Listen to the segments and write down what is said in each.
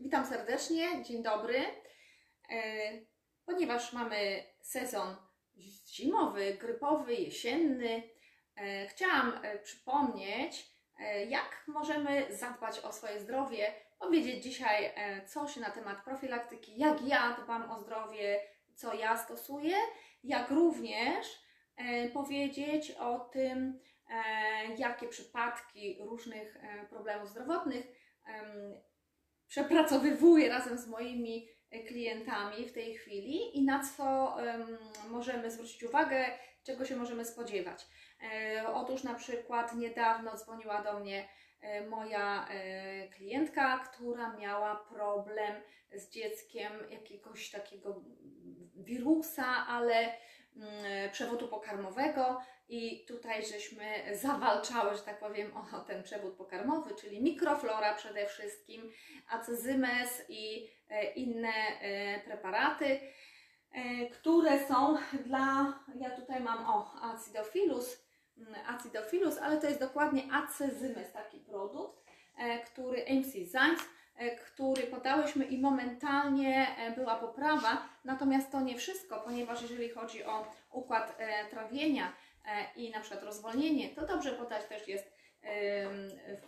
Witam serdecznie, dzień dobry. E, Ponieważ mamy sezon zimowy, grypowy, jesienny, e, chciałam e, przypomnieć, jak możemy zadbać o swoje zdrowie, powiedzieć dzisiaj coś na temat profilaktyki, jak ja dbam o zdrowie, co ja stosuję, jak również powiedzieć o tym, jakie przypadki różnych problemów zdrowotnych przepracowywuję razem z moimi e, klientami w tej chwili i na co em, możemy zwrócić uwagę, czego się możemy spodziewać. E, otóż na przykład niedawno dzwoniła do mnie e, moja e, klientka, która miała problem z dzieckiem jakiegoś takiego wirusa, ale przewodu pokarmowego i tutaj żeśmy zawalczały, że tak powiem, o ten przewód pokarmowy, czyli mikroflora przede wszystkim, acezymes i e, inne e, preparaty, e, które są dla, ja tutaj mam, o, acidophilus, mm, acidophilus, ale to jest dokładnie acezymes, taki produkt, który MC Zymes, który podałyśmy i momentalnie e, była poprawa, natomiast to nie wszystko, ponieważ jeżeli chodzi o układ e, trawienia e, i na przykład rozwolnienie, to dobrze podać też jest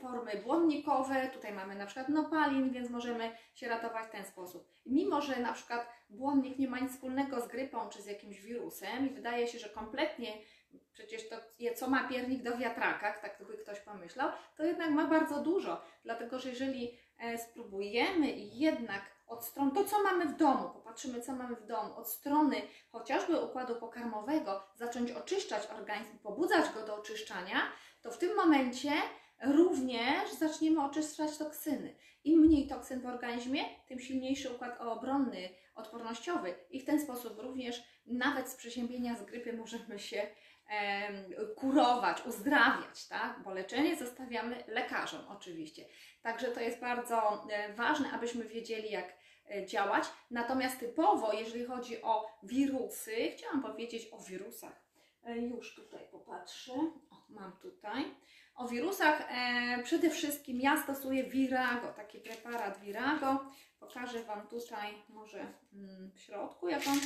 formy błonnikowe, tutaj mamy na przykład nopalin, więc możemy się ratować w ten sposób. Mimo, że na przykład błonnik nie ma nic wspólnego z grypą czy z jakimś wirusem i wydaje się, że kompletnie przecież to co ma piernik do wiatraka, tak by ktoś pomyślał, to jednak ma bardzo dużo, dlatego że jeżeli e, spróbujemy i jednak od strony, to co mamy w domu, popatrzymy co mamy w domu, od strony chociażby układu pokarmowego zacząć oczyszczać organizm, pobudzać go do oczyszczania, to w tym momencie również zaczniemy oczyszczać toksyny. Im mniej toksyn w organizmie, tym silniejszy układ obronny, odpornościowy i w ten sposób również nawet z przeziębienia z grypy możemy się kurować, uzdrawiać, tak? Bo leczenie zostawiamy lekarzom oczywiście. Także to jest bardzo e, ważne, abyśmy wiedzieli jak e, działać. Natomiast typowo, jeżeli chodzi o wirusy, chciałam powiedzieć o wirusach. E, Już tutaj popatrzę. O, mam tutaj. O wirusach przede wszystkim ja stosuję Virago, taki preparat Virago. Pokażę Wam tutaj może mm, w środku, jak on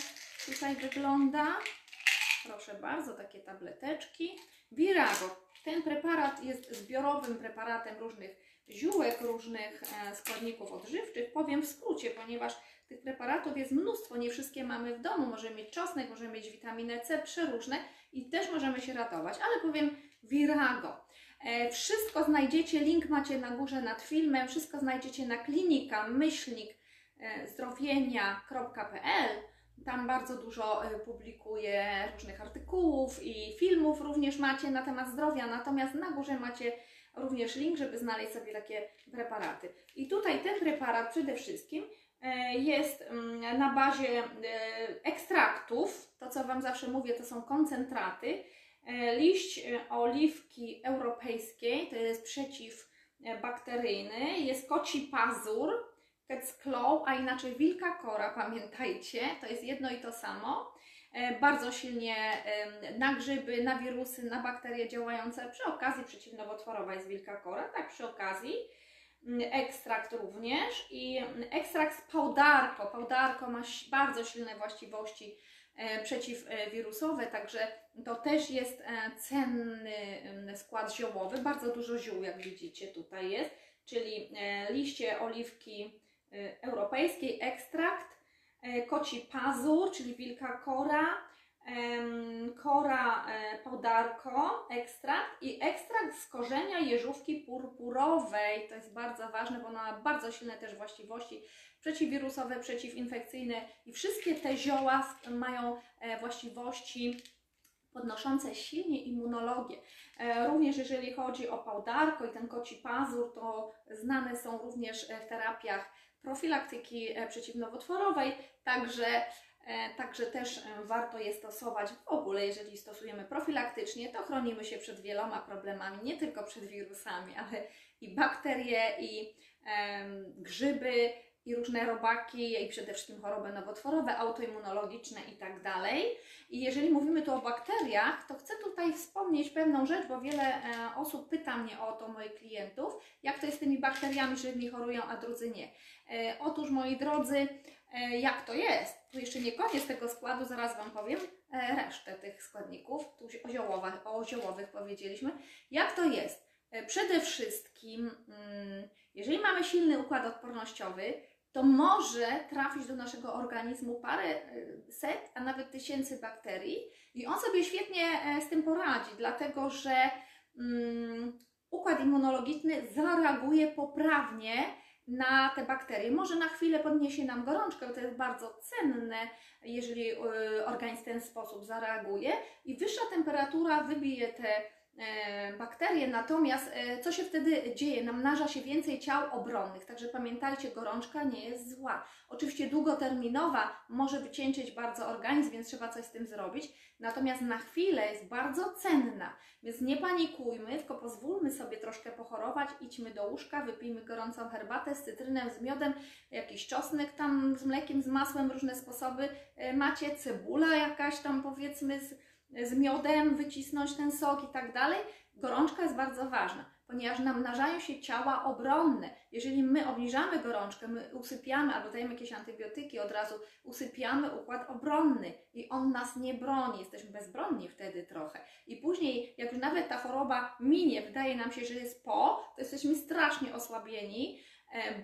tutaj wygląda. Proszę bardzo, takie tableteczki. Virago. Ten preparat jest zbiorowym preparatem różnych ziółek, różnych e, składników odżywczych. Powiem w skrócie, ponieważ tych preparatów jest mnóstwo, nie wszystkie mamy w domu. Możemy mieć czosnek, możemy mieć witaminę C, przeróżne i też możemy się ratować, ale powiem Virago. E, Wszystko znajdziecie, link macie na górze nad filmem, wszystko znajdziecie na klinika myślnik e, zdrowienia.pl. Tam bardzo dużo e, publikuję różnych artykułów i filmów również macie na temat zdrowia, natomiast na górze macie również link, żeby znaleźć sobie takie preparaty. I tutaj ten preparat przede wszystkim e, jest mm, na bazie e, ekstraktów, to co Wam zawsze mówię, to są koncentraty, liść oliwki europejskiej, to jest przeciwbakteryjny, jest koci pazur, claw, a inaczej wilka kora, pamiętajcie, to jest jedno i to samo. E, Bardzo silnie na grzyby, na wirusy, na bakterie działające, przy okazji przeciwnowotworowa jest wilka kora, tak przy okazji. Mm, Ekstrakt również i mm, ekstrakt z pałdarko. Pałdarko ma bardzo silne właściwości e, przeciwwirusowe, także to też jest e, cenny em, skład ziołowy. Bardzo dużo ziół, jak widzicie, tutaj jest, czyli liście oliwki europejskiej, ekstrakt, e, koci pazur, czyli wilka kora, kora e, podarko, ekstrakt i ekstrakt z korzenia jeżówki purpurowej. To jest bardzo ważne, bo ona ma bardzo silne też właściwości przeciwwirusowe, przeciwinfekcyjne i wszystkie te zioła mają e, właściwości podnoszące silnie immunologię. E, Również jeżeli chodzi o pałdarko i ten koci pazur, to znane są również w terapiach profilaktyki e, przeciwnowotworowej, także, e, także też e, warto je stosować. W ogóle, jeżeli stosujemy profilaktycznie, to chronimy się przed wieloma problemami, nie tylko przed wirusami, ale i bakterie, i grzyby, i różne robaki, i przede wszystkim choroby nowotworowe, autoimmunologiczne i tak dalej. I jeżeli mówimy tu o bakteriach, to chcę tutaj wspomnieć pewną rzecz, bo wiele e, osób pyta mnie o to, moich klientów, jak to jest z tymi bakteriami, że jedni chorują, a drudzy nie. E, otóż, moi drodzy, e, jak to jest? Tu jeszcze nie koniec tego składu, zaraz Wam powiem resztę tych składników. Tu o ziołowych, o ziołowych powiedzieliśmy. Jak to jest? Przede wszystkim, mm, jeżeli mamy silny układ odpornościowy, to może trafić do naszego organizmu parę e, set, a nawet tysięcy bakterii i on sobie świetnie e, z tym poradzi, dlatego że mm, układ immunologiczny zareaguje poprawnie na te bakterie. Może na chwilę podniesie nam gorączkę, to jest bardzo cenne, jeżeli y, organizm w ten sposób zareaguje i wyższa temperatura wybije te e, bakterie, natomiast e, co się wtedy dzieje? Namnaża się więcej ciał obronnych, także pamiętajcie, gorączka nie jest zła. Oczywiście długoterminowa może wycieńczyć bardzo organizm, więc trzeba coś z tym zrobić, natomiast na chwilę jest bardzo cenna, więc nie panikujmy, tylko pozwólmy sobie troszkę pochorować, idźmy do łóżka, wypijmy gorącą herbatę z cytrynem, z miodem, jakiś czosnek tam z mlekiem, z masłem, różne sposoby e, macie, cebula jakaś tam powiedzmy z, z miodem, wycisnąć ten sok i tak dalej. Gorączka jest bardzo ważna, ponieważ namnażają się ciała obronne. Jeżeli my obniżamy gorączkę, my usypiamy albo dajemy jakieś antybiotyki, od razu usypiamy układ obronny i on nas nie broni. Jesteśmy bezbronni wtedy trochę. I później, jak już nawet ta choroba minie, wydaje nam się, że jest po, to jesteśmy strasznie osłabieni,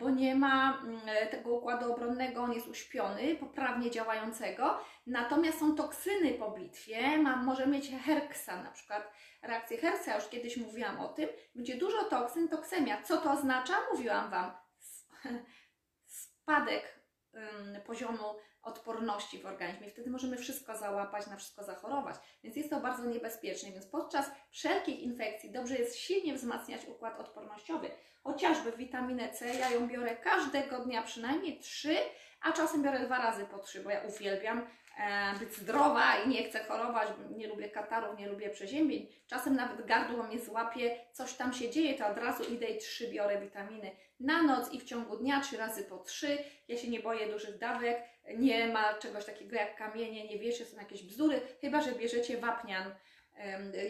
bo nie ma mm, e, tego układu obronnego, on jest uśpiony, poprawnie działającego. Natomiast są toksyny po bitwie, ma, może mieć herksa, na przykład reakcję herksa, już kiedyś mówiłam o tym. Będzie dużo toksyn, toksemia. Co to oznacza? Mówiłam Wam. Spadek ym, poziomu odporności w organizmie. Wtedy możemy wszystko załapać, na wszystko zachorować. Więc jest to bardzo niebezpieczne. Więc podczas wszelkich infekcji dobrze jest silnie wzmacniać układ odpornościowy. Chociażby witaminę C, ja ją biorę każdego dnia przynajmniej trzy, a czasem biorę dwa razy po trzy, bo ja uwielbiam być zdrowa i nie chcę chorować, nie lubię katarów, nie lubię przeziębień. Czasem nawet gardło mnie złapie, coś tam się dzieje, to od razu idę i trzy biorę witaminy na noc i w ciągu dnia trzy razy po trzy. Ja się nie boję dużych dawek, nie ma czegoś takiego jak kamienie, nie wiesz, są jakieś bzdury, chyba że bierzecie wapnian,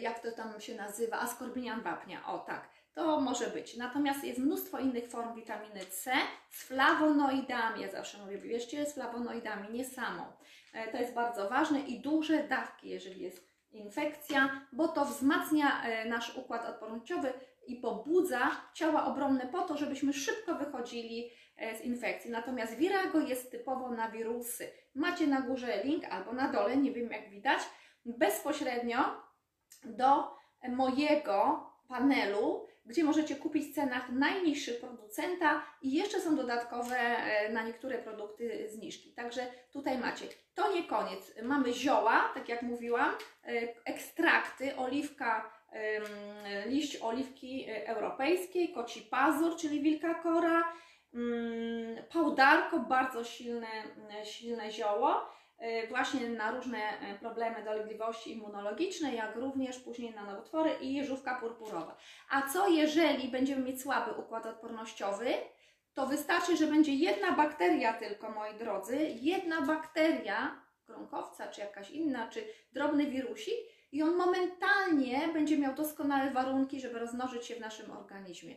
jak to tam się nazywa, askorbinian wapnia, o tak. To może być. Natomiast jest mnóstwo innych form witaminy C z flawonoidami. Ja zawsze mówię, bierzcie z flawonoidami, nie samą. E, To jest bardzo ważne i duże dawki, jeżeli jest infekcja, bo to wzmacnia e, nasz układ odpornościowy i pobudza ciała obronne po to, żebyśmy szybko wychodzili e, z infekcji. Natomiast Virago jest typowo na wirusy. Macie na górze link albo na dole, nie wiem jak widać, bezpośrednio do mojego panelu, gdzie możecie kupić w cenach najniższych producenta i jeszcze są dodatkowe e, na niektóre produkty zniżki. Także tutaj macie. To nie koniec. Mamy zioła, tak jak mówiłam, e, ekstrakty, oliwka, liść oliwki e, europejskiej, koci pazur, czyli wilka kora, mm, pałdarko, bardzo silne, silne zioło, właśnie na różne e, problemy dolegliwości immunologiczne, jak również później na nowotwory i jeżówka purpurowa. A co jeżeli będziemy mieć słaby układ odpornościowy? To wystarczy, że będzie jedna bakteria tylko, moi drodzy, jedna bakteria, gronkowca, czy jakaś inna, czy drobny wirusik, i on momentalnie będzie miał doskonałe warunki, żeby rozmnożyć się w naszym organizmie.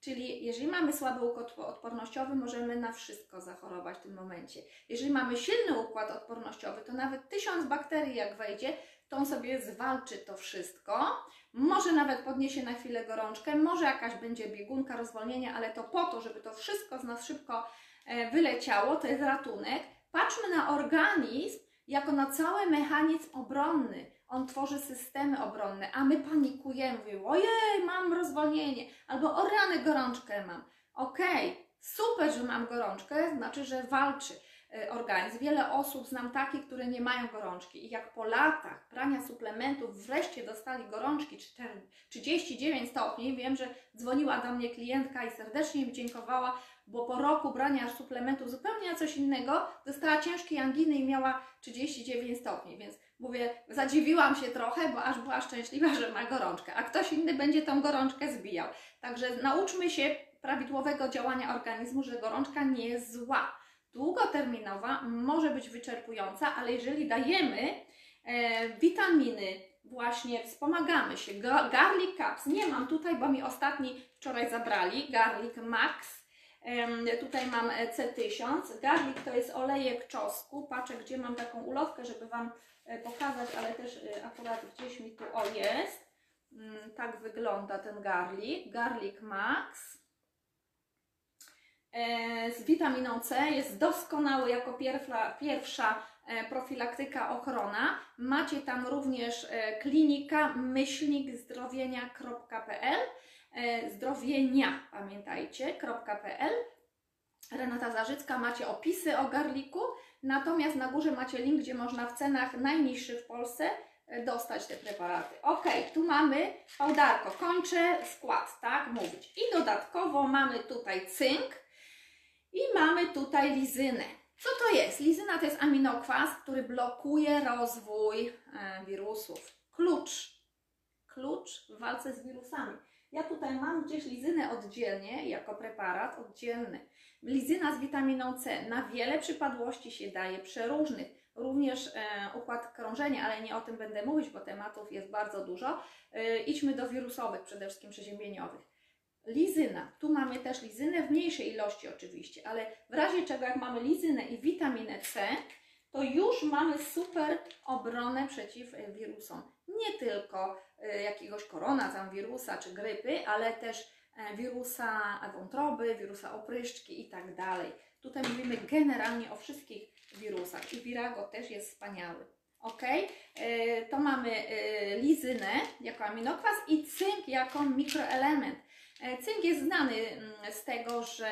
Czyli jeżeli mamy słaby układ odpornościowy, możemy na wszystko zachorować w tym momencie. Jeżeli mamy silny układ odpornościowy, to nawet tysiąc bakterii jak wejdzie, to on sobie zwalczy to wszystko. Może nawet podniesie na chwilę gorączkę, może jakaś będzie biegunka, rozwolnienie, ale to po to, żeby to wszystko z nas szybko e, wyleciało, to jest ratunek. Patrzmy na organizm jako na cały mechanizm obronny. On tworzy systemy obronne, a my panikujemy, mówimy, ojej, mam rozwolnienie, albo o rany, gorączkę mam. Okej, super, że mam gorączkę, znaczy, że walczy e, organizm. Wiele osób znam takich, które nie mają gorączki i jak po latach brania suplementów wreszcie dostali gorączki 4, 39 stopni, wiem, że dzwoniła do mnie klientka i serdecznie mi dziękowała, bo po roku brania suplementów zupełnie na coś innego dostała ciężkiej anginy i miała 39 stopni, więc mówię, zadziwiłam się trochę, bo aż była szczęśliwa, że ma gorączkę, a ktoś inny będzie tą gorączkę zbijał. Także nauczmy się prawidłowego działania organizmu, że gorączka nie jest zła. Długoterminowa może być wyczerpująca, ale jeżeli dajemy e, witaminy, właśnie wspomagamy się, Ga- Garlic Caps, nie mam tutaj, bo mi ostatni wczoraj zabrali, Garlic Max, Tutaj mam e, C1000. Garlic to jest olejek czosnku. Patrzę, gdzie mam taką ulotkę, żeby Wam pokazać, ale też e, akurat gdzieś mi tu o jest. Mm, Tak wygląda ten garlic. Garlic Max. E, Z witaminą C jest doskonały jako pierwsza, pierwsza e, profilaktyka ochrona. Macie tam również e, klinika myślnikzdrowienia.pl e, zdrowienia, pamiętajcie.pl Renata Zarzycka, macie opisy o garliku, natomiast na górze macie link, gdzie można w cenach najniższych w Polsce e, dostać te preparaty. Ok, tu mamy pałdarko, kończę skład, tak mówić. I dodatkowo mamy tutaj cynk i mamy tutaj lizynę. Co to jest? Lizyna to jest aminokwas, który blokuje rozwój e, wirusów. Klucz. Klucz w walce z wirusami. Ja tutaj mam gdzieś lizynę oddzielnie, jako preparat oddzielny. Lizyna z witaminą C na wiele przypadłości się daje, przeróżnych, również e, układ krążenia, ale nie o tym będę mówić, bo tematów jest bardzo dużo. E, idźmy do wirusowych, przede wszystkim przeziębieniowych. Lizyna, tu mamy też lizynę w mniejszej ilości oczywiście, ale w razie czego jak mamy lizynę i witaminę C, to już mamy super obronę przeciw e, wirusom. Nie tylko jakiegoś korona, tam wirusa czy grypy, ale też wirusa wątroby, wirusa opryszczki i tak dalej. Tutaj mówimy generalnie o wszystkich wirusach i Virago też jest wspaniały. Ok, E, to mamy e, lizynę jako aminokwas i cynk jako mikroelement. E, Cynk jest znany mm, z tego, że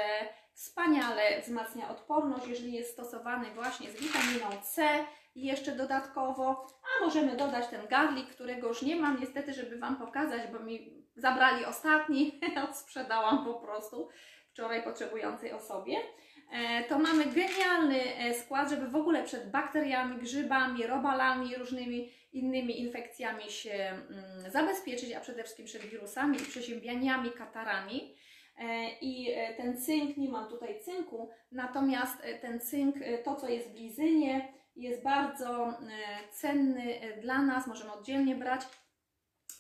wspaniale wzmacnia odporność, jeżeli jest stosowany właśnie z witaminą C i jeszcze dodatkowo, a możemy dodać ten garlic, którego już nie mam niestety, żeby Wam pokazać, bo mi zabrali ostatni, sprzedałam po prostu wczoraj potrzebującej osobie. E, To mamy genialny e, skład, żeby w ogóle przed bakteriami, grzybami, robalami, różnymi innymi infekcjami się mm, zabezpieczyć, a przede wszystkim przed wirusami i przeziębianiami, katarami. E, I ten cynk, nie mam tutaj cynku, natomiast ten cynk, to co jest w lizynie, jest bardzo cenny dla nas, możemy oddzielnie brać,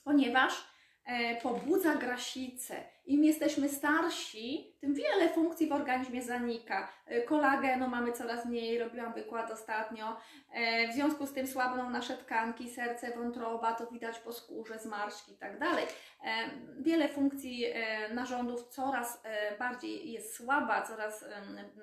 ponieważ pobudza grasicę. Im jesteśmy starsi, tym wiele funkcji w organizmie zanika. E, Kolagenu mamy coraz mniej, robiłam wykład ostatnio. E, W związku z tym słabną nasze tkanki, serce, wątroba, to widać po skórze, zmarszczki i tak dalej. E, Wiele funkcji e, narządów coraz e, bardziej jest słaba, coraz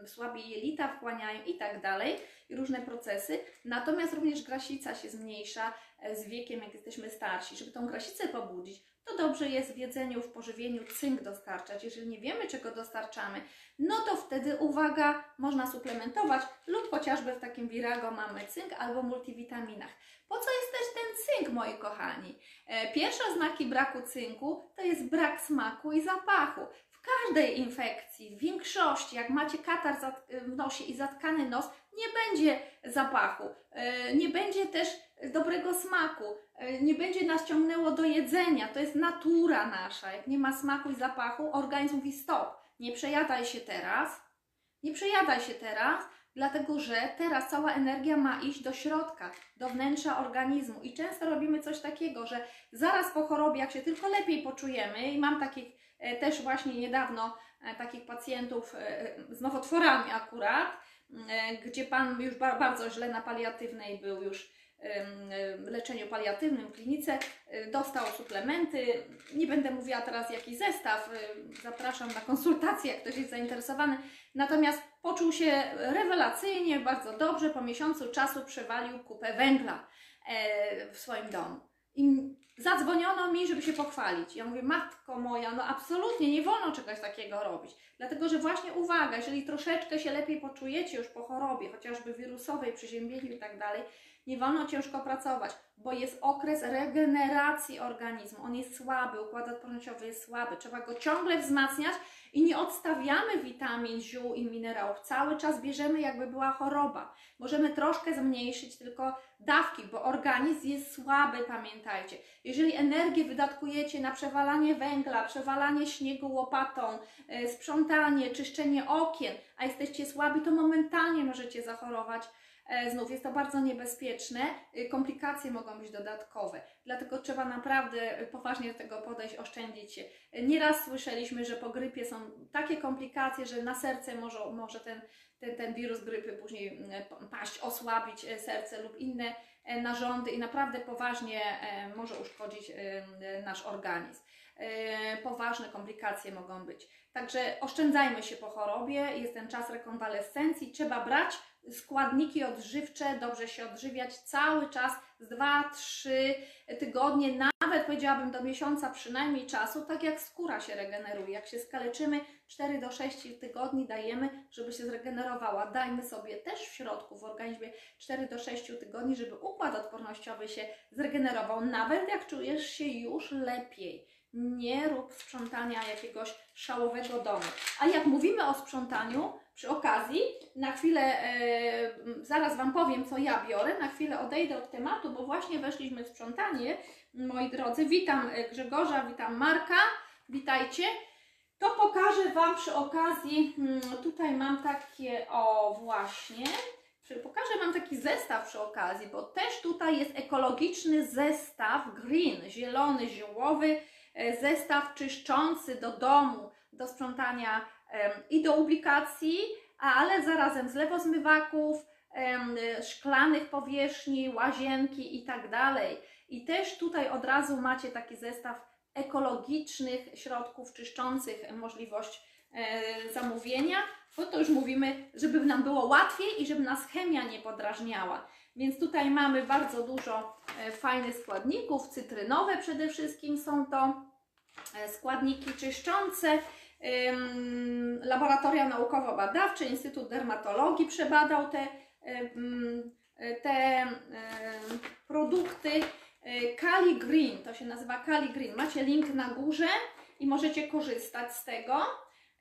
słabiej jelita wchłaniają i tak dalej, i różne procesy. Natomiast również grasica się zmniejsza e, z wiekiem, jak jesteśmy starsi. Żeby tą grasicę pobudzić, to dobrze jest w jedzeniu, w pożywieniu cynk dostarczać. Jeżeli nie wiemy, czego dostarczamy, no to wtedy uwaga, można suplementować lub chociażby w takim Virago mamy cynk albo multivitaminach. Po co jest też ten cynk, moi kochani? E, Pierwsze znaki braku cynku to jest brak smaku i zapachu. W każdej infekcji, w większości, jak macie katar w nosie i zatkany nos, nie będzie zapachu, e, nie będzie też dobrego smaku, e, nie będzie nas ciągnęło do jedzenia. To jest natura nasza. Jak nie ma smaku i zapachu, organizm mówi stop, nie przejadaj się teraz, nie przejadaj się teraz, dlatego że teraz cała energia ma iść do środka, do wnętrza organizmu. I często robimy coś takiego, że zaraz po chorobie, jak się tylko lepiej poczujemy, i mam takich e, też właśnie niedawno takich pacjentów z nowotworami akurat, gdzie pan już ba- bardzo źle na paliatywnej był już leczeniu paliatywnym w klinice, e, dostał suplementy. Nie będę mówiła teraz jaki zestaw, e, zapraszam na konsultację, jak ktoś jest zainteresowany. Natomiast poczuł się rewelacyjnie, bardzo dobrze. Po miesiącu czasu przewalił kupę węgla e, w swoim domu. I zadzwoniono mi, żeby się pochwalić. Ja mówię, matko moja, no absolutnie nie wolno czegoś takiego robić. Dlatego, że właśnie uwaga, jeżeli troszeczkę się lepiej poczujecie już po chorobie, chociażby wirusowej, przeziębieniu i tak dalej, Nie wolno ciężko pracować, bo jest okres regeneracji organizmu. On jest słaby, układ odpornościowy jest słaby. Trzeba go ciągle wzmacniać i nie odstawiamy witamin, ziół i minerałów. Cały czas bierzemy, jakby była choroba. Możemy troszkę zmniejszyć tylko dawki, bo organizm jest słaby, pamiętajcie. Jeżeli energię wydatkujecie na przewalanie węgla, przewalanie śniegu łopatą, e, sprzątanie, czyszczenie okien, a jesteście słabi, to momentalnie możecie zachorować znów jest to bardzo niebezpieczne, e, komplikacje mogą być dodatkowe, dlatego trzeba naprawdę poważnie do tego podejść, oszczędzić się. E, nieraz słyszeliśmy, że po grypie są takie komplikacje, że na serce może, może ten, ten, ten wirus grypy później paść, osłabić serce lub inne narządy i naprawdę poważnie może uszkodzić nasz organizm. Poważne komplikacje mogą być. Także oszczędzajmy się po chorobie, jest ten czas rekonwalescencji, trzeba brać składniki odżywcze, dobrze się odżywiać cały czas z 2-3 tygodnie, nawet powiedziałabym do miesiąca przynajmniej czasu, tak jak skóra się regeneruje. Jak się skaleczymy, 4 do 6 tygodni dajemy, żeby się zregenerowała. Dajmy sobie też w środku w organizmie 4 do 6 tygodni, żeby układ odpornościowy się zregenerował, nawet jak czujesz się już lepiej nie rób sprzątania jakiegoś szałowego domu. A jak mówimy o sprzątaniu, przy okazji, na chwilę, e, zaraz Wam powiem, co ja biorę, na chwilę odejdę od tematu, bo właśnie weszliśmy w sprzątanie, moi drodzy. Witam e, Grzegorza, witam Marka, witajcie. To pokażę Wam przy okazji, hmm, tutaj mam takie, o właśnie, pokażę Wam taki zestaw przy okazji, bo też tutaj jest ekologiczny zestaw green, zielony, ziołowy, zestaw czyszczący do domu, do sprzątania i do ubikacji, ale zarazem z lewozmywaków, szklanych powierzchni, łazienki i tak dalej. I też tutaj od razu macie taki zestaw ekologicznych środków czyszczących, możliwość e, zamówienia, bo to już mówimy, żeby nam było łatwiej i żeby nas chemia nie podrażniała. Więc tutaj mamy bardzo dużo e, fajnych składników, cytrynowe przede wszystkim są to e, składniki czyszczące. Laboratoria naukowo-badawcze, Instytut Dermatologii przebadał te, te produkty. E, Kali Green, to się nazywa Kali Green. Macie link na górze i możecie korzystać z tego.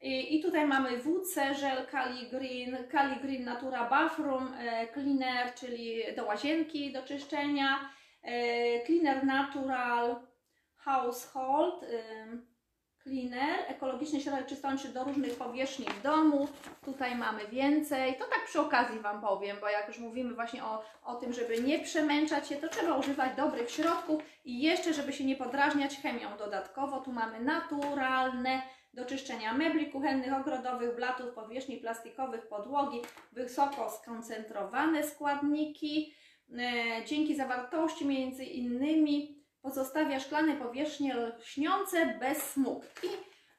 I, tutaj mamy WC Gel Kali Green, Kali Green Natura Bathroom e, Cleaner, czyli do łazienki, do czyszczenia, e, Cleaner Natural Household e, Cleaner, ekologiczny środek czystości do różnych powierzchni w domu. Tutaj mamy więcej. To tak przy okazji Wam powiem, bo jak już mówimy właśnie o, o tym, żeby nie przemęczać się, to trzeba używać dobrych środków i jeszcze, żeby się nie podrażniać chemią dodatkowo, tu mamy naturalne do czyszczenia mebli kuchennych, ogrodowych, blatów, powierzchni plastikowych, podłogi, wysoko skoncentrowane składniki. E, dzięki zawartości między innymi pozostawia szklane powierzchnie lśniące bez smug i,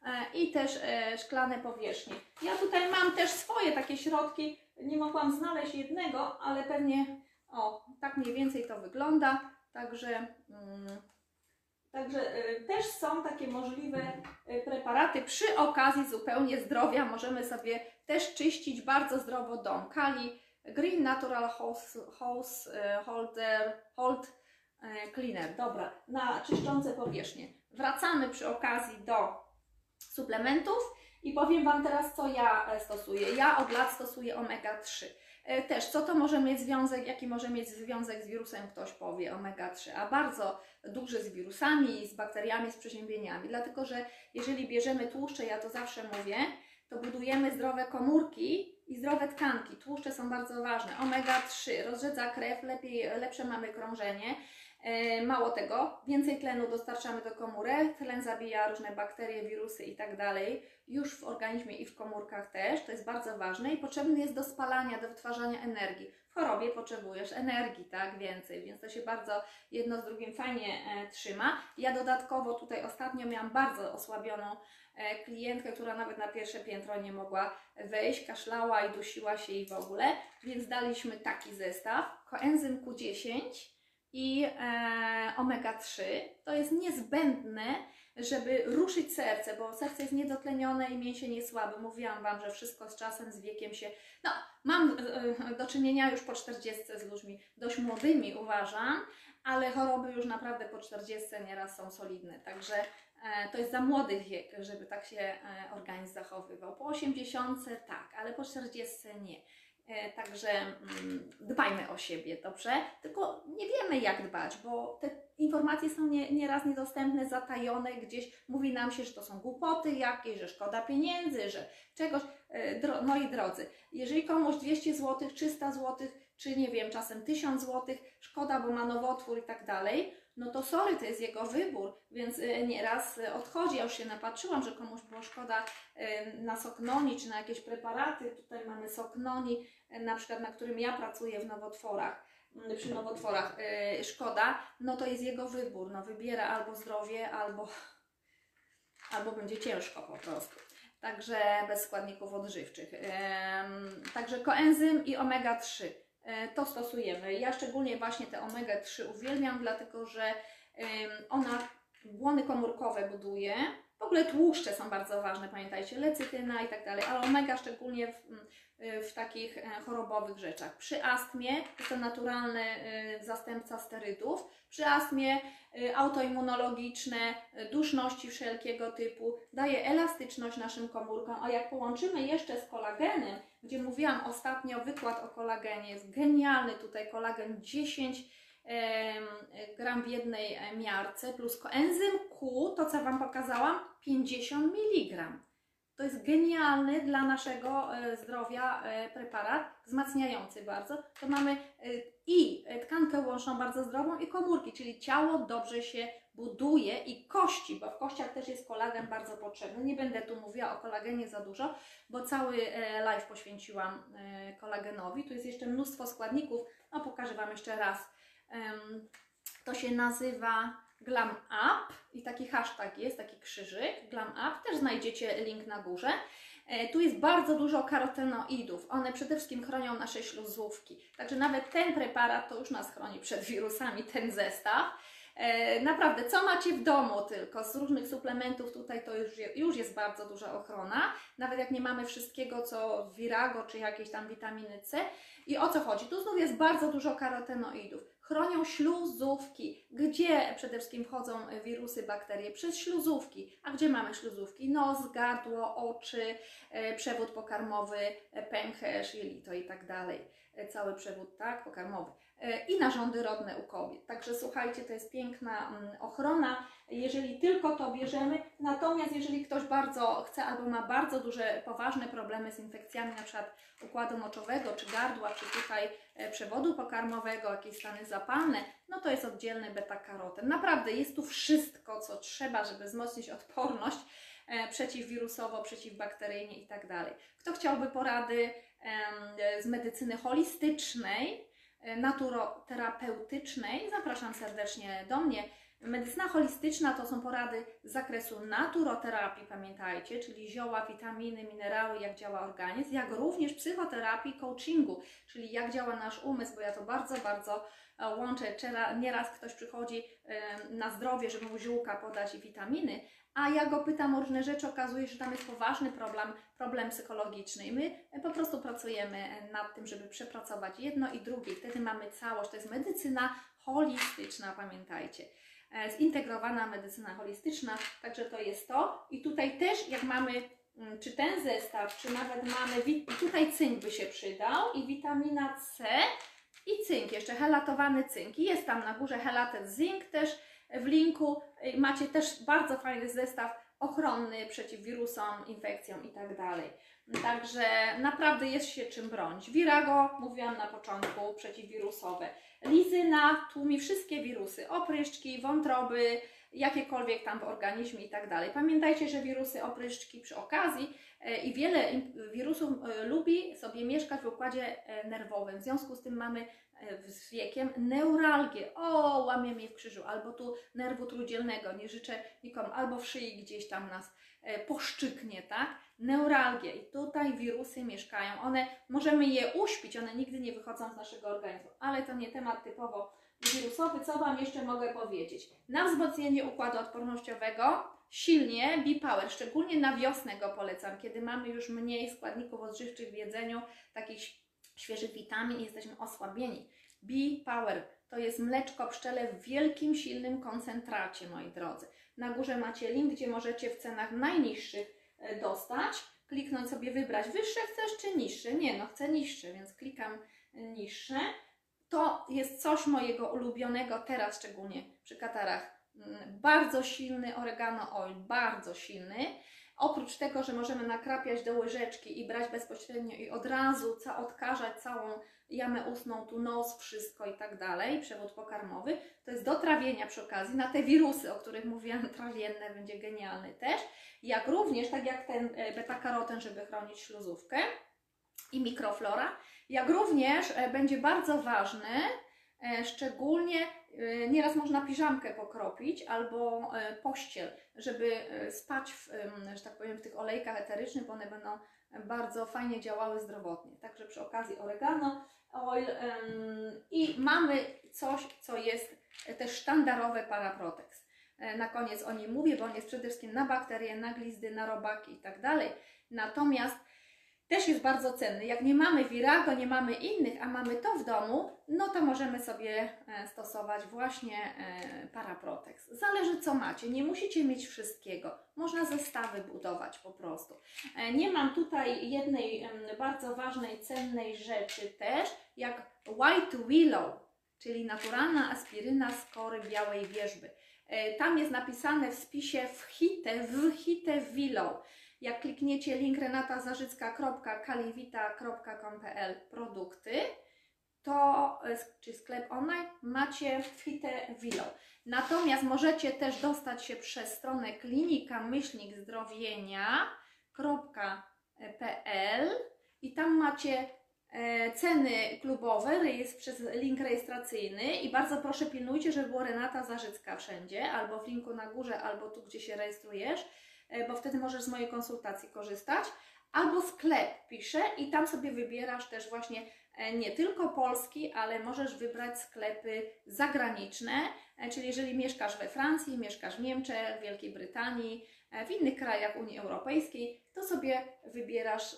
e, i też e, szklane powierzchnie. Ja tutaj mam też swoje takie środki, nie mogłam znaleźć jednego, ale pewnie o, tak mniej więcej to wygląda, także mm, Także y, też są takie możliwe y, preparaty. Przy okazji zupełnie zdrowia możemy sobie też czyścić bardzo zdrowo dom. Kali Green Natural House, Holder, Hold Cleaner. Dobra, na czyszczące powierzchnie. Wracamy przy okazji do suplementów i powiem Wam teraz, co ja e, stosuję. Ja od lat stosuję omega-3. E, też, co to może mieć związek, jaki może mieć związek z wirusem, ktoś powie, omega-3, a bardzo duży z wirusami, z bakteriami, z przeziębieniami, dlatego że jeżeli bierzemy tłuszcze, ja to zawsze mówię, to budujemy zdrowe komórki i zdrowe tkanki. Tłuszcze są bardzo ważne. Omega-3 rozrzedza krew, lepiej, lepsze mamy krążenie. E, mało tego, więcej tlenu dostarczamy do komórek, tlen zabija różne bakterie, wirusy i tak już w organizmie i w komórkach też, to jest bardzo ważne i potrzebny jest do spalania, do wytwarzania energii. W chorobie potrzebujesz energii, tak, więcej, więc to się bardzo jedno z drugim fajnie e, trzyma. Ja dodatkowo tutaj ostatnio miałam bardzo osłabioną e, klientkę, która nawet na pierwsze piętro nie mogła wejść, kaszlała i dusiła się i w ogóle, więc daliśmy taki zestaw, koenzym Q10, i e, omega-3. To jest niezbędne, żeby ruszyć serce, bo serce jest niedotlenione i mięsień jest słaby. Mówiłam Wam, że wszystko z czasem, z wiekiem się... No, mam e, do czynienia już po 40 z ludźmi dość młodymi, uważam, ale choroby już naprawdę po 40 nieraz są solidne. Także e, to jest za młody wiek, żeby tak się e, organizm zachowywał. Po 80 tak, ale po 40 nie. E, Także mm, dbajmy o siebie, dobrze? Tylko nie wiemy, jak dbać, bo te informacje są nie, nieraz niedostępne, zatajone, gdzieś mówi nam się, że to są głupoty jakieś, że szkoda pieniędzy, że czegoś. E, Dro, moi drodzy, jeżeli komuś 200 zł, 300 zł, czy nie wiem, czasem 1000 zł, szkoda, bo ma nowotwór i tak dalej, no to sorry, to jest jego wybór, więc e, nieraz e, odchodzi. Ja już się napatrzyłam, że komuś było szkoda e, na soknoni czy na jakieś preparaty. Tutaj mamy soknoni, na przykład na którym ja pracuję w nowotworach, m, przy nowotworach, szkoda, no to jest jego wybór. No wybiera albo zdrowie, albo, albo będzie ciężko po prostu. Także bez składników odżywczych. Także koenzym i omega-3 e, to stosujemy. Ja szczególnie właśnie te omega-3 uwielbiam, dlatego że ona błony komórkowe buduje. W ogóle tłuszcze są bardzo ważne, pamiętajcie, lecytyna i tak dalej, ale omega szczególnie w, w takich e, chorobowych rzeczach. Przy astmie jest to naturalny e, zastępca sterydów. Przy astmie e, autoimmunologiczne, duszności wszelkiego typu, daje elastyczność naszym komórkom, a jak połączymy jeszcze z kolagenem, gdzie mówiłam ostatnio, wykład o kolagenie jest genialny, tutaj kolagen 10 em, gram w jednej e, miarce, plus koenzym Q, to co Wam pokazałam, 50 mg. To jest genialny dla naszego e, zdrowia e, preparat, wzmacniający bardzo. To mamy i tkankę łączną bardzo zdrową i komórki, czyli ciało dobrze się buduje i kości, bo w kościach też jest kolagen bardzo potrzebny. Nie będę tu mówiła o kolagenie za dużo, bo cały live poświęciłam kolagenowi. Tu jest jeszcze mnóstwo składników, no pokażę Wam jeszcze raz. To się nazywa Glam Up i taki hashtag jest, taki krzyżyk, Glam Up, też znajdziecie link na górze. E, Tu jest bardzo dużo karotenoidów. One przede wszystkim chronią nasze śluzówki. Także nawet ten preparat to już nas chroni przed wirusami, ten zestaw. E, Naprawdę, co macie w domu tylko z różnych suplementów, tutaj to już, już jest bardzo duża ochrona. Nawet jak nie mamy wszystkiego, co Virago czy jakieś tam witaminy C. I o co chodzi? Tu znów jest bardzo dużo karotenoidów. Chronią śluzówki. Gdzie przede wszystkim wchodzą wirusy, bakterie? Przez śluzówki. A gdzie mamy śluzówki? Nos, gardło, oczy, e, przewód pokarmowy, pęcherz, jelito i tak dalej. E, Cały przewód, tak, pokarmowy. E, I narządy rodne u kobiet. Także słuchajcie, to jest piękna mm, ochrona, jeżeli tylko to bierzemy. Natomiast jeżeli ktoś bardzo chce albo ma bardzo duże, poważne problemy z infekcjami, na przykład układu moczowego, czy gardła, czy tutaj e, przewodu pokarmowego, jakieś stany zapalne, no to jest oddzielny beta-karoten. Naprawdę jest tu wszystko, co trzeba, żeby wzmocnić odporność e, przeciwwirusowo, przeciwbakteryjnie i tak dalej. Kto chciałby porady z medycyny holistycznej, naturoterapeutycznej, zapraszam serdecznie do mnie. Medycyna holistyczna to są porady z zakresu naturoterapii, pamiętajcie, czyli zioła, witaminy, minerały, jak działa organizm, jak również psychoterapii, coachingu, czyli jak działa nasz umysł, bo ja to bardzo, bardzo e, łączę. Nieraz ktoś przychodzi e, na zdrowie, żeby mu ziółka podać i witaminy, a ja go pytam o różne rzeczy, okazuje się, że tam jest poważny problem, problem psychologiczny i my e, po prostu pracujemy e, nad tym, żeby przepracować jedno i drugie. Wtedy mamy całość. To jest medycyna holistyczna, pamiętajcie. E, Zintegrowana medycyna holistyczna, także to jest to. I tutaj też, jak mamy, mm, czy ten zestaw, czy nawet mamy, tutaj cynk by się przydał, i witamina C, i cynk, jeszcze helatowany cynk. I jest tam na górze helated zinc też w linku. Y, Macie też bardzo fajny zestaw ochronny przeciw wirusom, infekcjom i tak. Także naprawdę jest się czym bronić. Virago, mówiłam na początku, przeciwwirusowe. Lizyna tłumi wszystkie wirusy, opryszczki, wątroby, jakiekolwiek tam w organizmie i tak dalej. Pamiętajcie, że wirusy, opryszczki przy okazji e, i wiele wirusów e, lubi sobie mieszkać w układzie e, nerwowym. W związku z tym mamy z wiekiem neuralgię. O, łamie mnie w krzyżu, albo tu nerwu trójdzielnego, nie życzę nikomu, albo w szyi gdzieś tam nas poszczyknie, tak? Neuralgię i tutaj wirusy mieszkają. One, możemy je uśpić, one nigdy nie wychodzą z naszego organizmu, ale to nie temat typowo wirusowy. Co Wam jeszcze mogę powiedzieć? Na wzmocnienie układu odpornościowego silnie B-Power, szczególnie na wiosnę go polecam, kiedy mamy już mniej składników odżywczych w jedzeniu, takich świeżych witamin i jesteśmy osłabieni. B-Power to jest mleczko pszczele w wielkim, silnym koncentracie, moi drodzy. Na górze macie link, gdzie możecie w cenach najniższych e, dostać. Kliknąć sobie, wybrać wyższe chcesz czy niższe. Nie, no chcę niższe, więc klikam e, niższe. To jest coś mojego ulubionego teraz, szczególnie przy katarach. Mm, bardzo silny oregano oil, bardzo silny. Oprócz tego, że możemy nakrapiać do łyżeczki i brać bezpośrednio i od razu ca odkażać całą jamę ustną, tu nos, wszystko i tak dalej, przewód pokarmowy, to jest do trawienia przy okazji. Na te wirusy, o których mówiłam, trawienne będzie genialny też, jak również, tak jak ten e, beta-karoten, żeby chronić śluzówkę i mikroflora, jak również e, będzie bardzo ważny, szczególnie nieraz można piżamkę pokropić albo pościel, żeby spać w, że tak powiem, w tych olejkach eterycznych, bo one będą bardzo fajnie działały zdrowotnie. Także przy okazji oregano, oil i mamy coś, co jest też sztandarowe Paraprotex. E, na koniec o nim mówię, bo on jest przede wszystkim na bakterie, na glizdy, na robaki i tak dalej. Natomiast też jest bardzo cenny. Jak nie mamy Virago, nie mamy innych, a mamy to w domu, no to możemy sobie e, stosować właśnie e, Paraprotex. Zależy co macie, nie musicie mieć wszystkiego. Można zestawy budować po prostu. E, nie mam tutaj jednej bardzo ważnej, cennej rzeczy też, jak White Willow, czyli naturalna aspiryna z kory białej wierzby. Tam jest napisane w spisie w hite, w hite willow. Jak klikniecie link renatazarzycka.kaliwita.com.pl produkty, to, e, czy sklep online, macie fitę Willow. Natomiast możecie też dostać się przez stronę klinika myślnik zdrowienia.pl i tam macie e, ceny klubowe rejestr, przez link rejestracyjny i bardzo proszę pilnujcie, żeby było Renata Zarzycka wszędzie, albo w linku na górze, albo tu, gdzie się rejestrujesz bo wtedy możesz z mojej konsultacji korzystać. Albo sklep piszę i tam sobie wybierasz też właśnie e, nie tylko polski, ale możesz wybrać sklepy zagraniczne, e, czyli jeżeli mieszkasz we Francji, mieszkasz w Niemczech, w Wielkiej Brytanii, w innych krajach Unii Europejskiej, to sobie wybierasz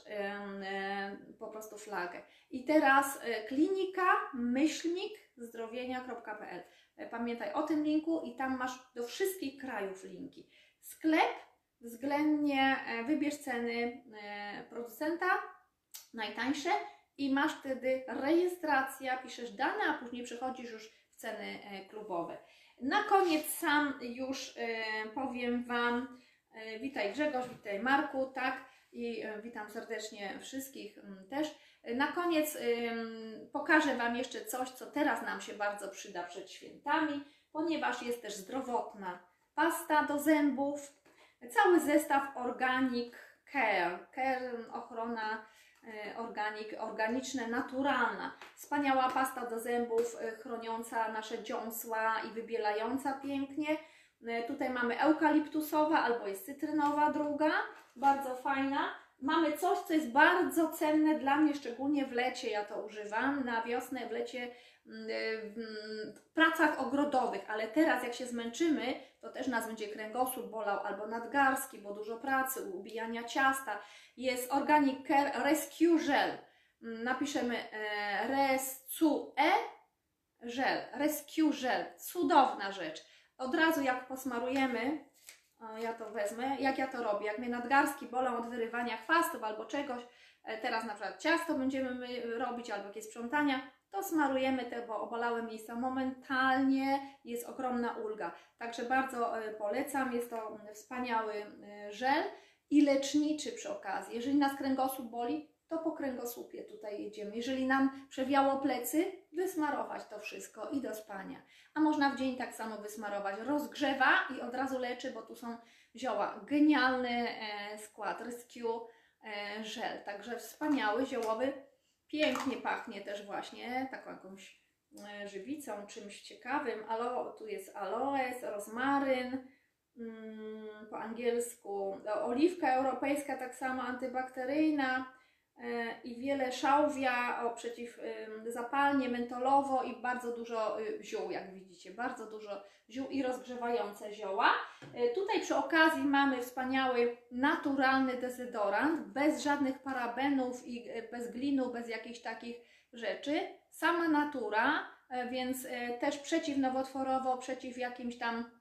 po prostu flagę. I teraz klinika myślnik zdrowienia.pl. Pamiętaj o tym linku i tam masz do wszystkich krajów linki. Sklep względnie e, wybierz ceny e, producenta, najtańsze i masz wtedy rejestracja, piszesz dane, a później przechodzisz już w ceny e, klubowe. Na koniec sam już powiem Wam, witaj Grzegorz, witaj Marku, tak, i witam serdecznie wszystkich też. Na koniec pokażę Wam jeszcze coś, co teraz nam się bardzo przyda przed świętami, ponieważ jest też zdrowotna pasta do zębów, Cały zestaw Organic Care, care ochrona e, organik, organiczne, naturalna. Wspaniała pasta do zębów e, chroniąca nasze dziąsła i wybielająca pięknie. E, tutaj mamy eukaliptusowa albo jest cytrynowa druga, bardzo fajna. Mamy coś, co jest bardzo cenne dla mnie, szczególnie w lecie ja to używam, na wiosnę, w lecie w pracach ogrodowych, ale teraz jak się zmęczymy, to też nas będzie kręgosłup bolał albo nadgarski, bo dużo pracy, ubijania ciasta. Jest Organic Care Rescue Gel. Mm, napiszemy e, Rescue Gel, Rescue Gel. Cudowna rzecz. Od razu jak posmarujemy, ja to wezmę, jak ja to robię, jak mnie nadgarski bolą od wyrywania chwastów albo czegoś, e, teraz na przykład ciasto będziemy robić albo jakieś sprzątania, to smarujemy te bo obalałe miejsca momentalnie, jest ogromna ulga. Także bardzo e, polecam, jest to wspaniały e, żel i leczniczy przy okazji. Jeżeli nas kręgosłup boli, to po kręgosłupie tutaj jedziemy. Jeżeli nam przewiało plecy, wysmarować to wszystko i do spania. A można w dzień tak samo wysmarować. Rozgrzewa i od razu leczy, bo tu są zioła. Genialny e, skład Rescue Żel. Także wspaniały ziołowy Pięknie pachnie też właśnie taką jakąś e, żywicą, czymś ciekawym. Alo, tu jest aloes, rozmaryn, mm, po angielsku oliwka europejska, tak samo antybakteryjna, i wiele szałwia, o przeciwzapalnie, mentolowo i bardzo dużo y, ziół, jak widzicie, bardzo dużo ziół i rozgrzewające zioła. E, Tutaj przy okazji mamy wspaniały naturalny dezodorant, bez żadnych parabenów i e, bez glinu, bez jakichś takich rzeczy. Sama natura, e, więc e, też przeciwnowotworowo, przeciw jakimś tam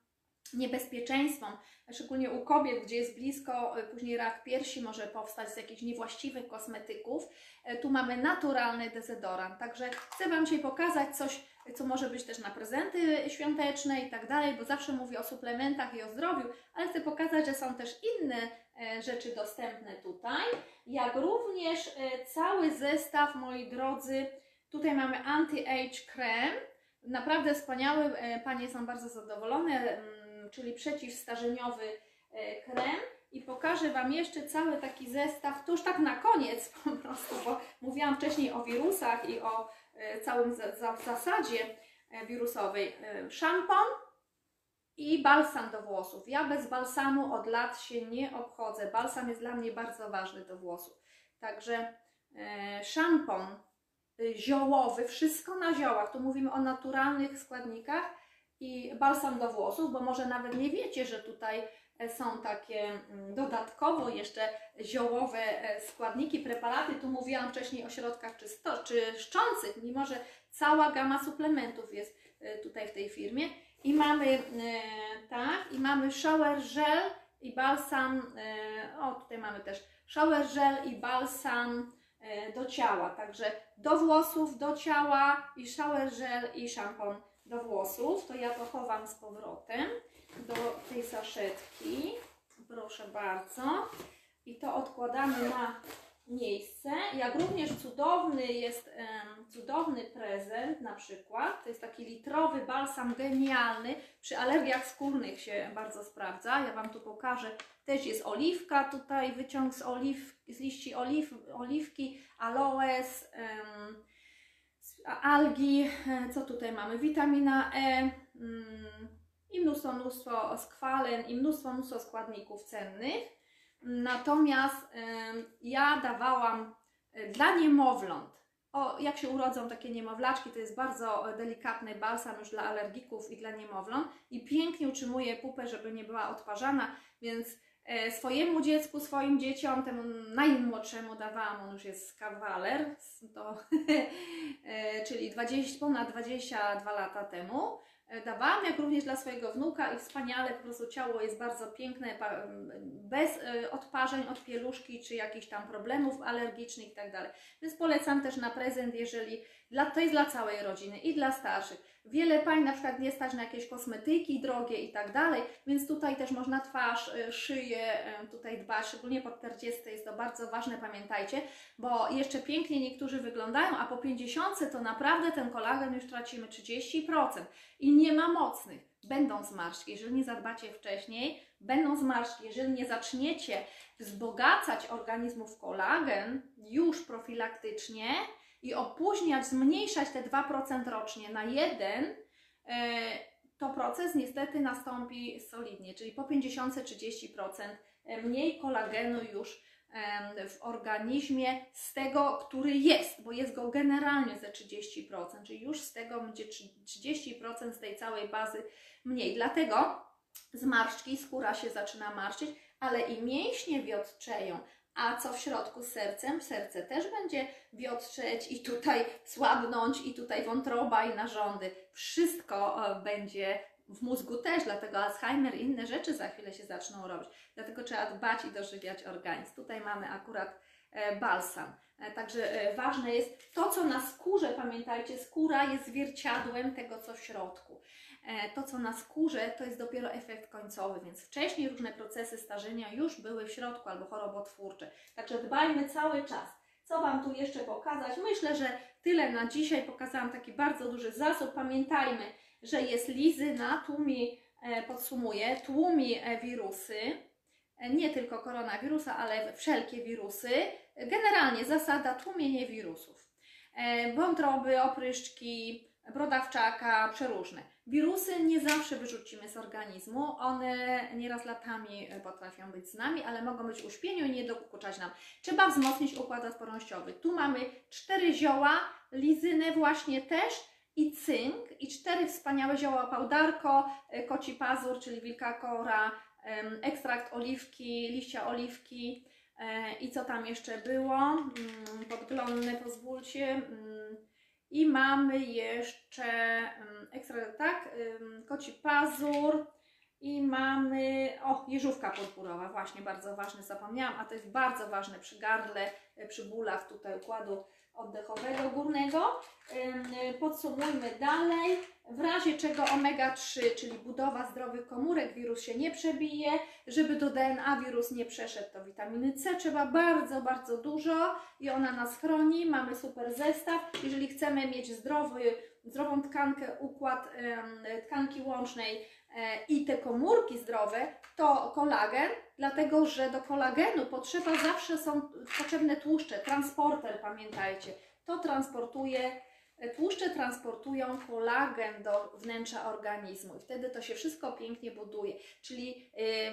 niebezpieczeństwom, szczególnie u kobiet, gdzie jest blisko, y, później rak piersi może powstać z jakichś niewłaściwych kosmetyków. E, Tu mamy naturalny dezodorant, także chcę Wam dzisiaj pokazać coś, co może być też na prezenty świąteczne i tak dalej, bo zawsze mówię o suplementach i o zdrowiu, ale chcę pokazać, że są też inne e, rzeczy dostępne tutaj, jak również e, cały zestaw, moi drodzy, tutaj mamy anti-age krem, naprawdę wspaniały, panie są bardzo zadowolone, mm, czyli przeciwstarzeniowy e, krem i pokażę Wam jeszcze cały taki zestaw, to już tak na koniec po prostu, bo mówiłam wcześniej o wirusach i o e, całym za, za, zasadzie e, wirusowej. Szampon i balsam do włosów. Ja bez balsamu od lat się nie obchodzę. Balsam jest dla mnie bardzo ważny do włosów. Także szampon ziołowy, wszystko na ziołach, tu mówimy o naturalnych składnikach i balsam do włosów, bo może nawet nie wiecie, że tutaj e, są takie mm, dodatkowo jeszcze ziołowe e, składniki, preparaty. Tu mówiłam wcześniej o środkach czysto, czyszczących, mimo że cała gama suplementów jest e, tutaj w tej firmie. I mamy tak, i mamy shower gel i balsam. O, tutaj mamy też shower gel i balsam do ciała. Także do włosów, do ciała i shower gel i szampon do włosów. To ja to chowam z powrotem do tej saszetki. Proszę bardzo. I to odkładamy na miejsce. Jak również cudowny jest em, cudowny prezent na przykład. To jest taki litrowy balsam genialny. Przy alergiach skórnych się bardzo sprawdza. Ja Wam tu pokażę. Też jest oliwka tutaj, wyciąg z, oliw, z liści oliw, oliwki, aloes, a- algi. E, Co tutaj mamy? Witamina E. mm, I mnóstwo, mnóstwo skwalen i mnóstwo, mnóstwo składników cennych. Natomiast ja dawałam e, dla niemowląt, o, jak się urodzą takie niemowlaczki, to jest bardzo e, delikatny balsam już dla alergików i dla niemowląt i pięknie utrzymuje pupę, żeby nie była odparzana, więc swojemu dziecku, swoim dzieciom, temu najmłodszemu dawałam, on już jest kawaler, to, e, czyli 20, ponad 22 lata temu. E, Dawałam, jak również dla swojego wnuka i wspaniale, po prostu ciało jest bardzo piękne, bez e, odparzeń od pieluszki czy jakichś tam problemów alergicznych i tak. Więc polecam też na prezent, jeżeli dla, to jest dla całej rodziny i dla starszych. Wiele pań na przykład nie stać na jakieś kosmetyki drogie i tak dalej, więc tutaj też można twarz, e, szyję e, tutaj dbać, szczególnie po 40 jest to bardzo ważne, pamiętajcie, bo jeszcze pięknie niektórzy wyglądają, a po 50 to naprawdę ten kolagen już tracimy 30% i nie ma mocnych. Będą zmarszczki, jeżeli nie zadbacie wcześniej, będą zmarszczki, jeżeli nie zaczniecie wzbogacać organizmu w kolagen już profilaktycznie i opóźniać, zmniejszać te 2% rocznie na 1, e, to proces niestety nastąpi solidnie, czyli po 50-30% mniej kolagenu już w organizmie z tego, który jest, bo jest go generalnie ze 30%, czyli już z tego będzie trzy- 30% z tej całej bazy mniej. Dlatego zmarszczki, skóra się zaczyna marszczyć, ale i mięśnie wiotczeją. A co w środku z sercem? Serce też będzie wiotczeć i tutaj słabnąć, i tutaj wątroba i narządy. Wszystko e, będzie w mózgu też, dlatego Alzheimer i inne rzeczy za chwilę się zaczną robić. Dlatego trzeba dbać i dożywiać organizm. Tutaj mamy akurat e, balsam. E, Także ważne jest to, co na skórze, pamiętajcie, skóra jest zwierciadłem tego, co w środku. E, To, co na skórze, to jest dopiero efekt końcowy, więc wcześniej różne procesy starzenia już były w środku albo chorobotwórcze. Także dbajmy cały czas. Co Wam tu jeszcze pokazać? Myślę, że tyle na dzisiaj. Pokazałam taki bardzo duży zasób. Pamiętajmy, że jest lizyna, tłumi, e, podsumuję, tłumi e, wirusy, nie tylko koronawirusa, ale wszelkie wirusy. Generalnie zasada tłumienie wirusów. Wątroby, opryszczki, brodawczaka, przeróżne. Wirusy nie zawsze wyrzucimy z organizmu, one nieraz latami e, potrafią być z nami, ale mogą być uśpieniu i nie dokuczać nam. Trzeba wzmocnić układ odpornościowy. Tu mamy cztery zioła, lizynę właśnie też i cynk i cztery wspaniałe zioła pałdarko, e, koci pazur, czyli wilka kora, ekstrakt oliwki, liścia oliwki e, i co tam jeszcze było, Mm, podglądne pozwólcie, Mm, i mamy jeszcze em, ekstra, tak, koci pazur i mamy, o, jeżówka podpórowa, właśnie bardzo ważne, zapomniałam, a to jest bardzo ważne przy gardle, e, przy bólach tutaj układu oddechowego górnego. E, Podsumujmy dalej. W razie czego omega-3, czyli budowa zdrowych komórek, wirus się nie przebije. Żeby do DNA wirus nie przeszedł, to witaminy C trzeba bardzo, bardzo dużo i ona nas chroni. Mamy super zestaw. Jeżeli chcemy mieć zdrowy, zdrową tkankę, układ tkanki łącznej i te komórki zdrowe, to kolagen, dlatego że do kolagenu potrzeba zawsze są potrzebne tłuszcze, transporter, pamiętajcie. To transportuje, e, tłuszcze transportują kolagen do wnętrza organizmu i wtedy to się wszystko pięknie buduje. Czyli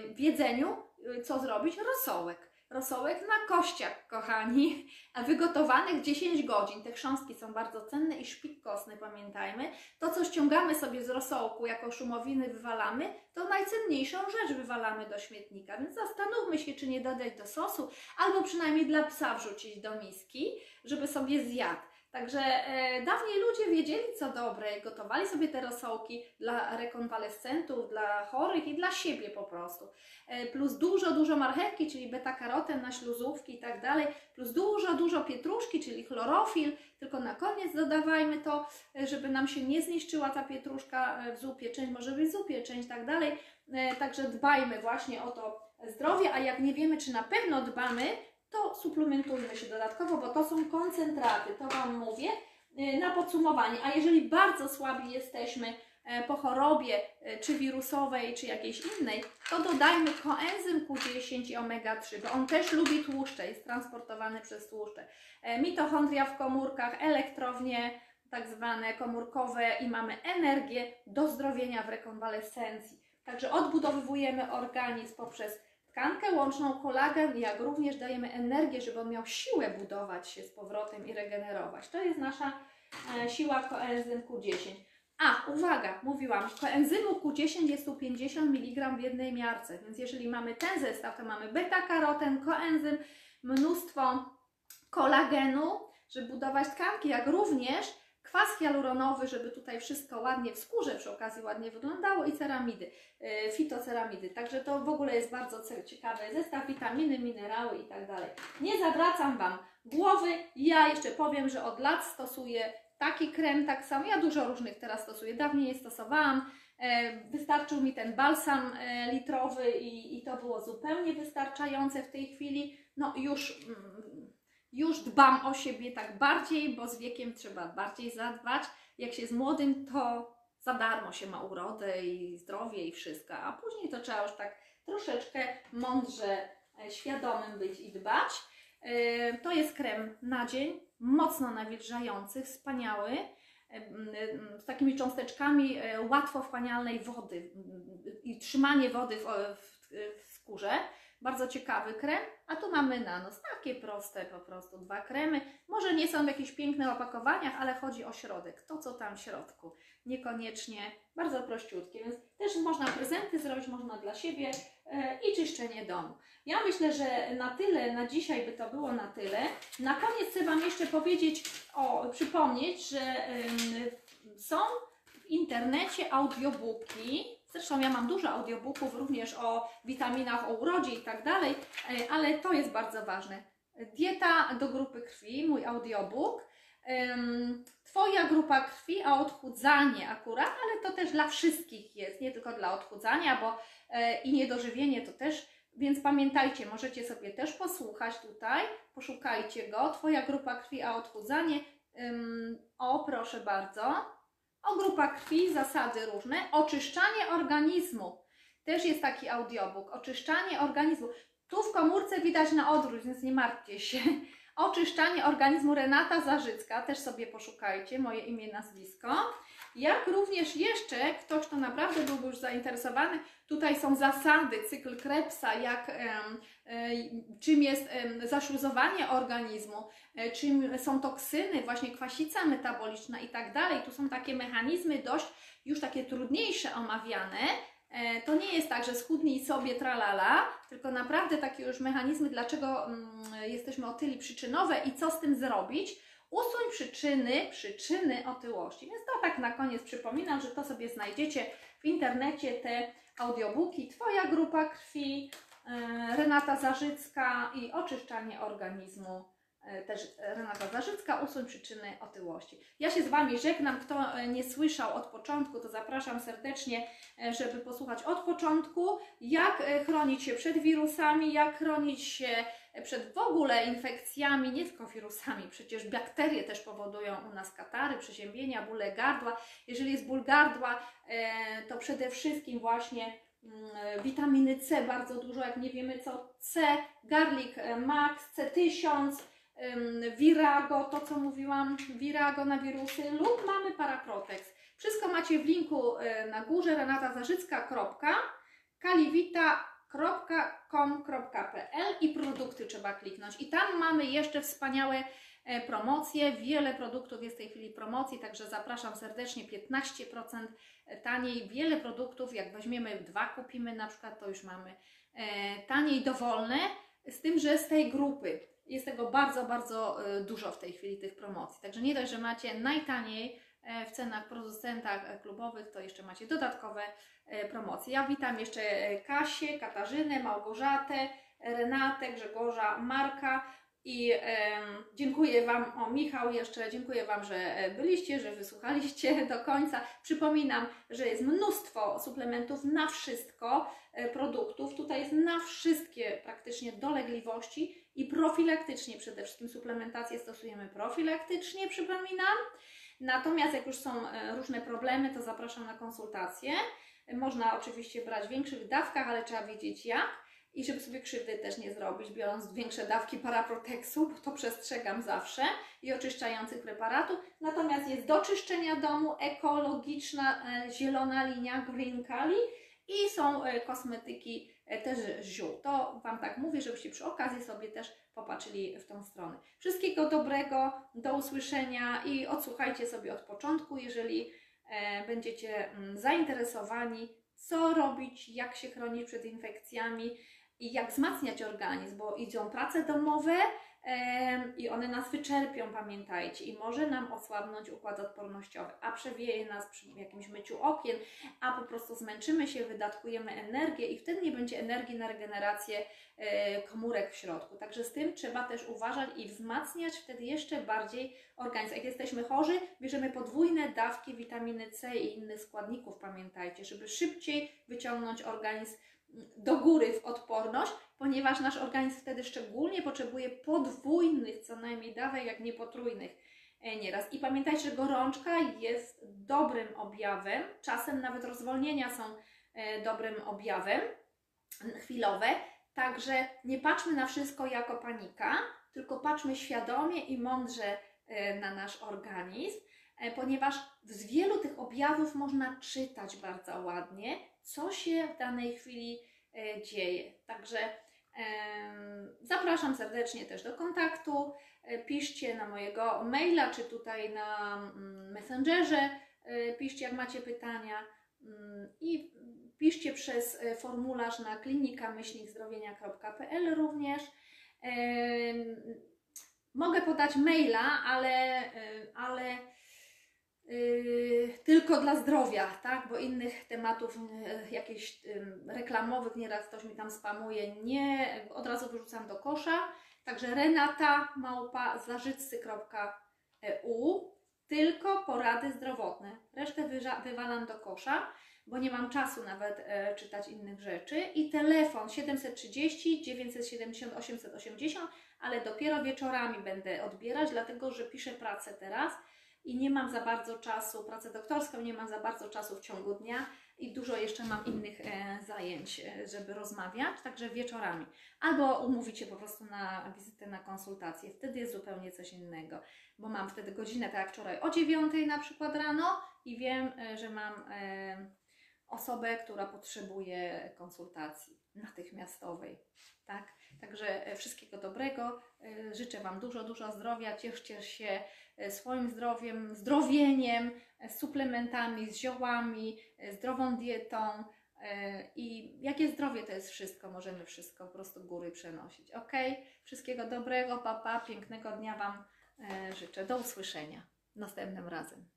y, w jedzeniu co zrobić? Rosołek. Rosołek na kościach, kochani, wygotowanych 10 godzin. Te chrząstki są bardzo cenne i szpik kostny, pamiętajmy. To, co ściągamy sobie z rosołku, jako szumowiny wywalamy, to najcenniejszą rzecz wywalamy do śmietnika. Więc zastanówmy się, czy nie dodać do sosu, albo przynajmniej dla psa wrzucić do miski, żeby sobie zjadł. Także e, dawniej ludzie wiedzieli, co dobre, gotowali sobie te rosołki dla rekonwalescentów, dla chorych i dla siebie po prostu. E, plus dużo, dużo marchewki, czyli beta-karoten na śluzówki i tak dalej, plus dużo, dużo pietruszki, czyli chlorofil, tylko na koniec dodawajmy to, e, żeby nam się nie zniszczyła ta pietruszka e, w zupie, część może być w zupie, część tak dalej. E, Także dbajmy właśnie o to zdrowie, a jak nie wiemy, czy na pewno dbamy, to suplementujmy się dodatkowo, bo to są koncentraty, to Wam mówię y, na podsumowanie. A jeżeli bardzo słabi jesteśmy e, po chorobie, e, czy wirusowej, czy jakiejś innej, to dodajmy koenzym Q10 i omega-3, bo on też lubi tłuszcze, jest transportowany przez tłuszcze. E, Mitochondria w komórkach, elektrownie tak zwane komórkowe i mamy energię do zdrowienia w rekonwalescencji. Także odbudowujemy organizm poprzez tkankę łączną, kolagen, jak również dajemy energię, żeby on miał siłę budować się z powrotem i regenerować. To jest nasza e, siła koenzym Q10. A, uwaga, mówiłam, koenzymu Q10 jest tu 50 mg w jednej miarce, więc jeżeli mamy ten zestaw, to mamy beta-karoten, koenzym, mnóstwo kolagenu, żeby budować tkanki, jak również kwas hialuronowy, żeby tutaj wszystko ładnie w skórze przy okazji ładnie wyglądało i ceramidy, e, fitoceramidy. Także to w ogóle jest bardzo ciekawy zestaw, witaminy, minerały i tak dalej. Nie zawracam Wam głowy, ja jeszcze powiem, że od lat stosuję taki krem tak samo, ja dużo różnych teraz stosuję, dawniej je stosowałam, E, Wystarczył mi ten balsam e, litrowy i, i to było zupełnie wystarczające w tej chwili. No już, mm, już dbam o siebie tak bardziej, bo z wiekiem trzeba bardziej zadbać. Jak się z młodym, to za darmo się ma urodę i zdrowie i wszystko, a później to trzeba już tak troszeczkę mądrze, e, świadomym być i dbać. E, To jest krem na dzień, mocno nawilżający, wspaniały em, z takimi cząsteczkami e, łatwo wchłanialnej wody i trzymanie wody w, w, w skórze. Bardzo ciekawy krem, a tu mamy nanos, takie proste po prostu, dwa kremy. Może nie są w jakichś pięknych opakowaniach, ale chodzi o środek, to co tam w środku. Niekoniecznie, bardzo prościutkie, więc też można prezenty zrobić, można dla siebie e, i czyszczenie domu. Ja myślę, że na tyle, na dzisiaj by to było na tyle. Na koniec chcę Wam jeszcze powiedzieć, o, przypomnieć, że są w internecie audiobooki. Zresztą ja mam dużo audiobooków również o witaminach, o urodzie i tak dalej, e, ale to jest bardzo ważne. Dieta do grupy krwi, mój audiobook. Twoja grupa krwi, a odchudzanie akurat, ale to też dla wszystkich jest, nie tylko dla odchudzania, bo e, i niedożywienie to też więc pamiętajcie, możecie sobie też posłuchać tutaj, poszukajcie go. Twoja grupa krwi, a odchudzanie. O, proszę bardzo. O grupa krwi, zasady różne. Oczyszczanie organizmu. Też jest taki audiobook. Oczyszczanie organizmu. Tu w komórce widać na odwrót, więc nie martwcie się. Oczyszczanie organizmu Renata Zarzycka, też sobie poszukajcie, moje imię, nazwisko. Jak również jeszcze ktoś, kto naprawdę byłby już zainteresowany, tutaj są zasady, cykl Krebsa, jak, e, czym jest zaszluzowanie organizmu, e, czym są toksyny, właśnie kwasica metaboliczna i tak dalej. Tu są takie mechanizmy dość już takie trudniejsze omawiane. E, To nie jest tak, że schudnij sobie tralala, tylko naprawdę takie już mechanizmy, dlaczego mm, jesteśmy otyli przyczynowe i co z tym zrobić. Usuń przyczyny, przyczyny otyłości. Więc to tak na koniec przypominam, że to sobie znajdziecie w internecie, te audiobooki. Twoja grupa krwi, e, Renata Zarzycka i oczyszczanie organizmu. E, Też Renata Zarzycka, usuń przyczyny otyłości. Ja się z Wami żegnam. Kto e, nie słyszał od początku, to zapraszam serdecznie, e, żeby posłuchać od początku, jak chronić się przed wirusami, jak chronić się przed w ogóle infekcjami, nie tylko wirusami, przecież bakterie też powodują u nas katary, przeziębienia, bóle gardła. Jeżeli jest ból gardła, to przede wszystkim właśnie mm, witaminy C bardzo dużo, jak nie wiemy co C, Garlic Max, C1000, ym, Virago, to co mówiłam, Virago na wirusy lub mamy Paraprotex. Wszystko macie w linku e, na górze renatazarzycka. kaliwita.com.pl i produkty trzeba kliknąć. I tam mamy jeszcze wspaniałe e, promocje. Wiele produktów jest w tej chwili promocji, także zapraszam serdecznie 15% taniej. Wiele produktów, jak weźmiemy dwa, kupimy na przykład, to już mamy e, taniej dowolne, z tym, że z tej grupy jest tego bardzo, bardzo e, dużo w tej chwili tych promocji. Także nie dość, że macie najtaniej e, w cenach producentach e, klubowych, to jeszcze macie dodatkowe e, promocje. Ja witam jeszcze Kasię, Katarzynę, Małgorzatę, Renatę, Grzegorza, Marka i dziękuję Wam, o Michał jeszcze, dziękuję Wam, że byliście, że wysłuchaliście do końca. Przypominam, że jest mnóstwo suplementów na wszystko, produktów. Tutaj jest na wszystkie praktycznie dolegliwości i profilaktycznie przede wszystkim suplementację stosujemy profilaktycznie, przypominam. Natomiast jak już są e, różne problemy, to zapraszam na konsultacje. Można oczywiście brać w większych dawkach, ale trzeba wiedzieć jak. I żeby sobie krzywdy też nie zrobić, biorąc większe dawki paraproteksu, bo to przestrzegam zawsze, i oczyszczających preparatów. Natomiast jest do czyszczenia domu ekologiczna e, zielona linia Green Kali i są e, kosmetyki też z ziół. To Wam tak mówię, żebyście przy okazji sobie też popatrzyli w tą stronę. Wszystkiego dobrego, do usłyszenia i odsłuchajcie sobie od początku, jeżeli e, będziecie mm, zainteresowani, co robić, jak się chronić przed infekcjami i jak wzmacniać organizm, bo idą prace domowe i one nas wyczerpią, pamiętajcie, i może nam osłabnąć układ odpornościowy, a przewieje nas przy jakimś myciu okien, a po prostu zmęczymy się, wydatkujemy energię i wtedy nie będzie energii na regenerację e, komórek w środku. Także z tym trzeba też uważać i wzmacniać wtedy jeszcze bardziej organizm. Jak jesteśmy chorzy, bierzemy podwójne dawki witaminy C i innych składników, pamiętajcie, żeby szybciej wyciągnąć organizm do góry w odporność, ponieważ nasz organizm wtedy szczególnie potrzebuje podwójnych co najmniej dawek, jak nie potrójnych e, nieraz. I pamiętajcie, że gorączka jest dobrym objawem, czasem nawet rozwolnienia są e, dobrym objawem, chwilowe, także nie patrzmy na wszystko jako panika, tylko patrzmy świadomie i mądrze e, na nasz organizm, ponieważ z wielu tych objawów można czytać bardzo ładnie, co się w danej chwili e, dzieje. Także zapraszam serdecznie też do kontaktu. E, Piszcie na mojego maila, czy tutaj na mm, Messengerze. e, Piszcie, jak macie pytania. Mm, I piszcie przez formularz na klinika-zdrowienia.pl również. Mogę podać maila, ale, ale tylko dla zdrowia, tak? Bo innych tematów yy, jakichś yy, reklamowych nieraz ktoś mi tam spamuje, nie, od razu wyrzucam do kosza. Także renata małpa zarzycy.eu tylko porady zdrowotne. Resztę wywalam do kosza, bo nie mam czasu nawet e, czytać innych rzeczy. I telefon 730 970 880, ale dopiero wieczorami będę odbierać, dlatego że piszę pracę teraz i nie mam za bardzo czasu, pracę doktorską, nie mam za bardzo czasu w ciągu dnia i dużo jeszcze mam innych e, zajęć, e, żeby rozmawiać, także wieczorami. Albo umówić się po prostu na wizytę, na konsultację. Wtedy jest zupełnie coś innego, bo mam wtedy godzinę, tak jak wczoraj, o 9 na przykład rano i wiem, e, że mam osobę, która potrzebuje konsultacji natychmiastowej. Tak? Także e, wszystkiego dobrego. E, Życzę Wam dużo, dużo zdrowia. Cieszcie się e, swoim zdrowiem, zdrowieniem, suplementami, z ziołami, zdrową dietą. I jakie zdrowie to jest wszystko, możemy wszystko po prostu góry przenosić. Ok? Wszystkiego dobrego, papa, pięknego dnia Wam życzę. Do usłyszenia następnym razem.